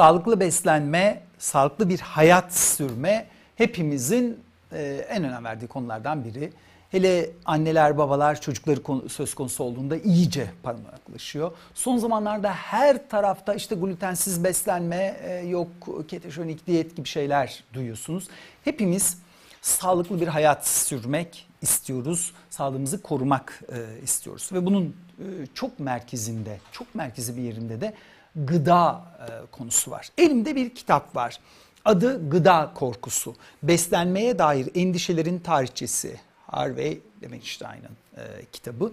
sağlıklı beslenme, sağlıklı bir hayat sürme hepimizin e, en önem verdiği konulardan biri. Hele anneler babalar çocukları söz konusu olduğunda iyice parmaklaşıyor. Son zamanlarda her tarafta işte glutensiz beslenme, e, yok ketojenik diyet gibi şeyler duyuyorsunuz. Hepimiz sağlıklı bir hayat sürmek istiyoruz. Sağlığımızı korumak e, istiyoruz. Ve bunun çok merkezinde, çok merkezi bir yerinde de gıda konusu var. Elimde bir kitap var. Adı Gıda Korkusu. Beslenmeye dair endişelerin tarihçesi. Harvey Demenstein'ın e, kitabı.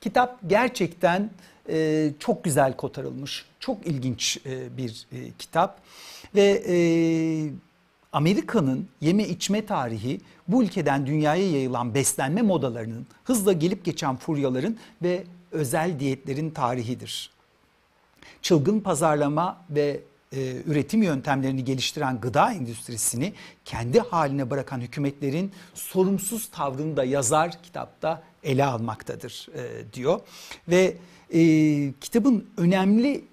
Kitap gerçekten e, çok güzel kotarılmış, çok ilginç e, bir e, kitap ve e, Amerika'nın yeme içme tarihi bu ülkeden dünyaya yayılan beslenme modalarının, hızla gelip geçen furyaların ve özel diyetlerin tarihidir. Çılgın pazarlama ve e, üretim yöntemlerini geliştiren gıda endüstrisini kendi haline bırakan hükümetlerin sorumsuz tavrını da yazar kitapta ele almaktadır e, diyor. Ve e, kitabın önemli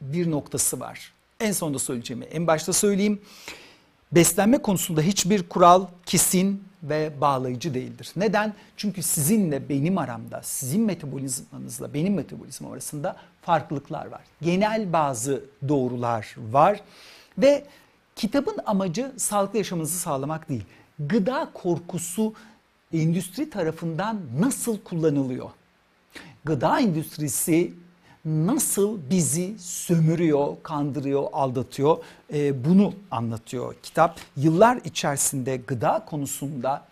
bir noktası var. En sonunda söyleyeceğimi en başta söyleyeyim. Beslenme konusunda hiçbir kural kesin ve bağlayıcı değildir. Neden? Çünkü sizinle benim aramda, sizin metabolizmanızla benim metabolizmam arasında farklılıklar var. Genel bazı doğrular var ve kitabın amacı sağlıklı yaşamınızı sağlamak değil. Gıda korkusu endüstri tarafından nasıl kullanılıyor? Gıda endüstrisi nasıl bizi sömürüyor, kandırıyor, aldatıyor e, bunu anlatıyor kitap. Yıllar içerisinde gıda konusunda,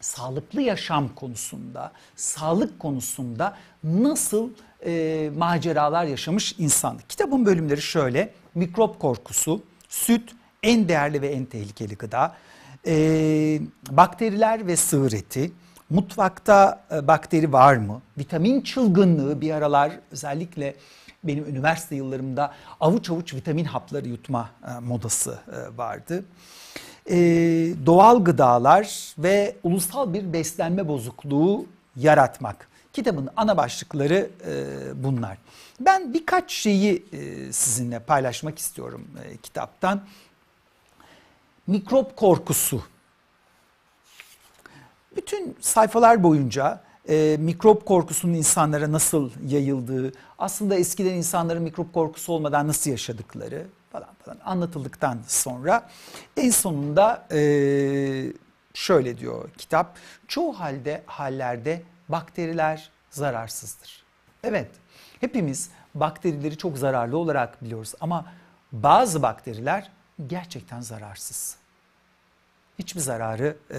sağlıklı yaşam konusunda, sağlık konusunda nasıl e, maceralar yaşamış insan. Kitabın bölümleri şöyle, mikrop korkusu, süt, en değerli ve en tehlikeli gıda, e, bakteriler ve sığır eti, Mutfakta e, bakteri var mı? Vitamin çılgınlığı bir aralar özellikle benim üniversite yıllarımda avuç avuç vitamin hapları yutma e, modası e, vardı. Doğal gıdalar ve ulusal bir beslenme bozukluğu yaratmak. Kitabın ana başlıkları bunlar. Ben birkaç şeyi sizinle paylaşmak istiyorum kitaptan. Mikrop korkusu bütün sayfalar boyunca e, mikrop korkusunun insanlara nasıl yayıldığı, aslında eskiden insanların mikrop korkusu olmadan nasıl yaşadıkları falan falan anlatıldıktan sonra en sonunda e, şöyle diyor kitap. Çoğu halde hallerde bakteriler zararsızdır. Evet, hepimiz bakterileri çok zararlı olarak biliyoruz ama bazı bakteriler gerçekten zararsız hiçbir zararı e,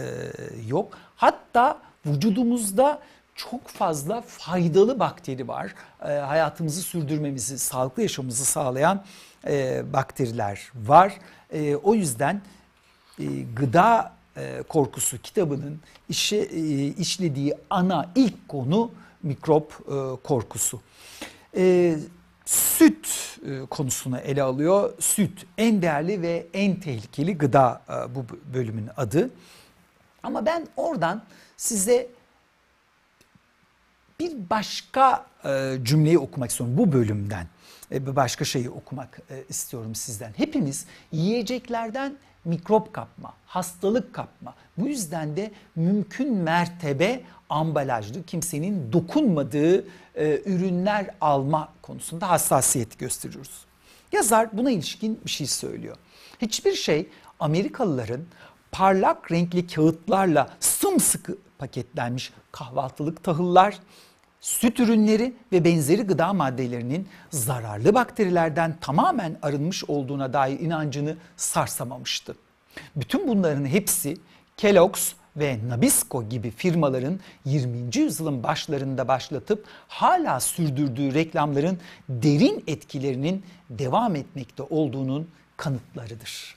yok. Hatta vücudumuzda çok fazla faydalı bakteri var. E, hayatımızı sürdürmemizi, sağlıklı yaşamımızı sağlayan e, bakteriler var. E, o yüzden e, gıda e, korkusu kitabının işe, e, işlediği ana ilk konu mikrop e, korkusu. E, süt e, konusunu ele alıyor. Süt en değerli ve en tehlikeli gıda e, bu bölümün adı. Ama ben oradan size bir başka e, cümleyi okumak istiyorum bu bölümden. Bir başka şeyi okumak istiyorum sizden. Hepimiz yiyeceklerden mikrop kapma, hastalık kapma. Bu yüzden de mümkün mertebe ambalajlı, kimsenin dokunmadığı e, ürünler alma konusunda hassasiyet gösteriyoruz. Yazar buna ilişkin bir şey söylüyor. Hiçbir şey Amerikalıların parlak renkli kağıtlarla sımsıkı paketlenmiş kahvaltılık tahıllar, süt ürünleri ve benzeri gıda maddelerinin zararlı bakterilerden tamamen arınmış olduğuna dair inancını sarsamamıştı. Bütün bunların hepsi Kellogg's ve Nabisco gibi firmaların 20. yüzyılın başlarında başlatıp hala sürdürdüğü reklamların derin etkilerinin devam etmekte olduğunun kanıtlarıdır.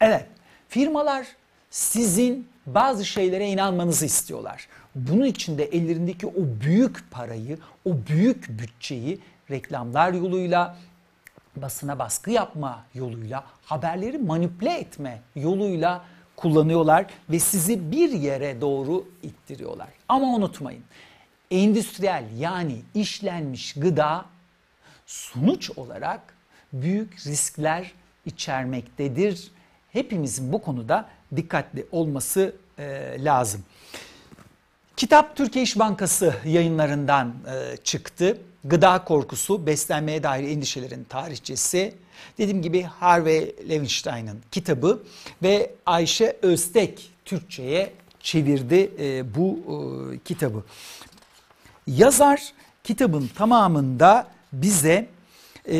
Evet, firmalar sizin bazı şeylere inanmanızı istiyorlar. Bunun için de ellerindeki o büyük parayı, o büyük bütçeyi reklamlar yoluyla, basına baskı yapma yoluyla, haberleri manipüle etme yoluyla kullanıyorlar ve sizi bir yere doğru ittiriyorlar. Ama unutmayın, endüstriyel yani işlenmiş gıda sonuç olarak büyük riskler içermektedir. Hepimizin bu konuda dikkatli olması e, lazım. Kitap Türkiye İş Bankası yayınlarından e, çıktı. Gıda korkusu, beslenmeye dair endişelerin tarihçesi. Dediğim gibi Harvey Levinstein'ın kitabı ve Ayşe Öztek Türkçe'ye çevirdi e, bu e, kitabı. Yazar kitabın tamamında bize e,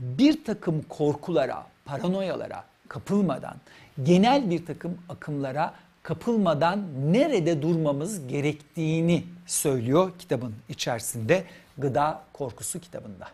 bir takım korkulara, paranoyalara kapılmadan, genel bir takım akımlara kapılmadan nerede durmamız gerektiğini söylüyor kitabın içerisinde Gıda Korkusu kitabında.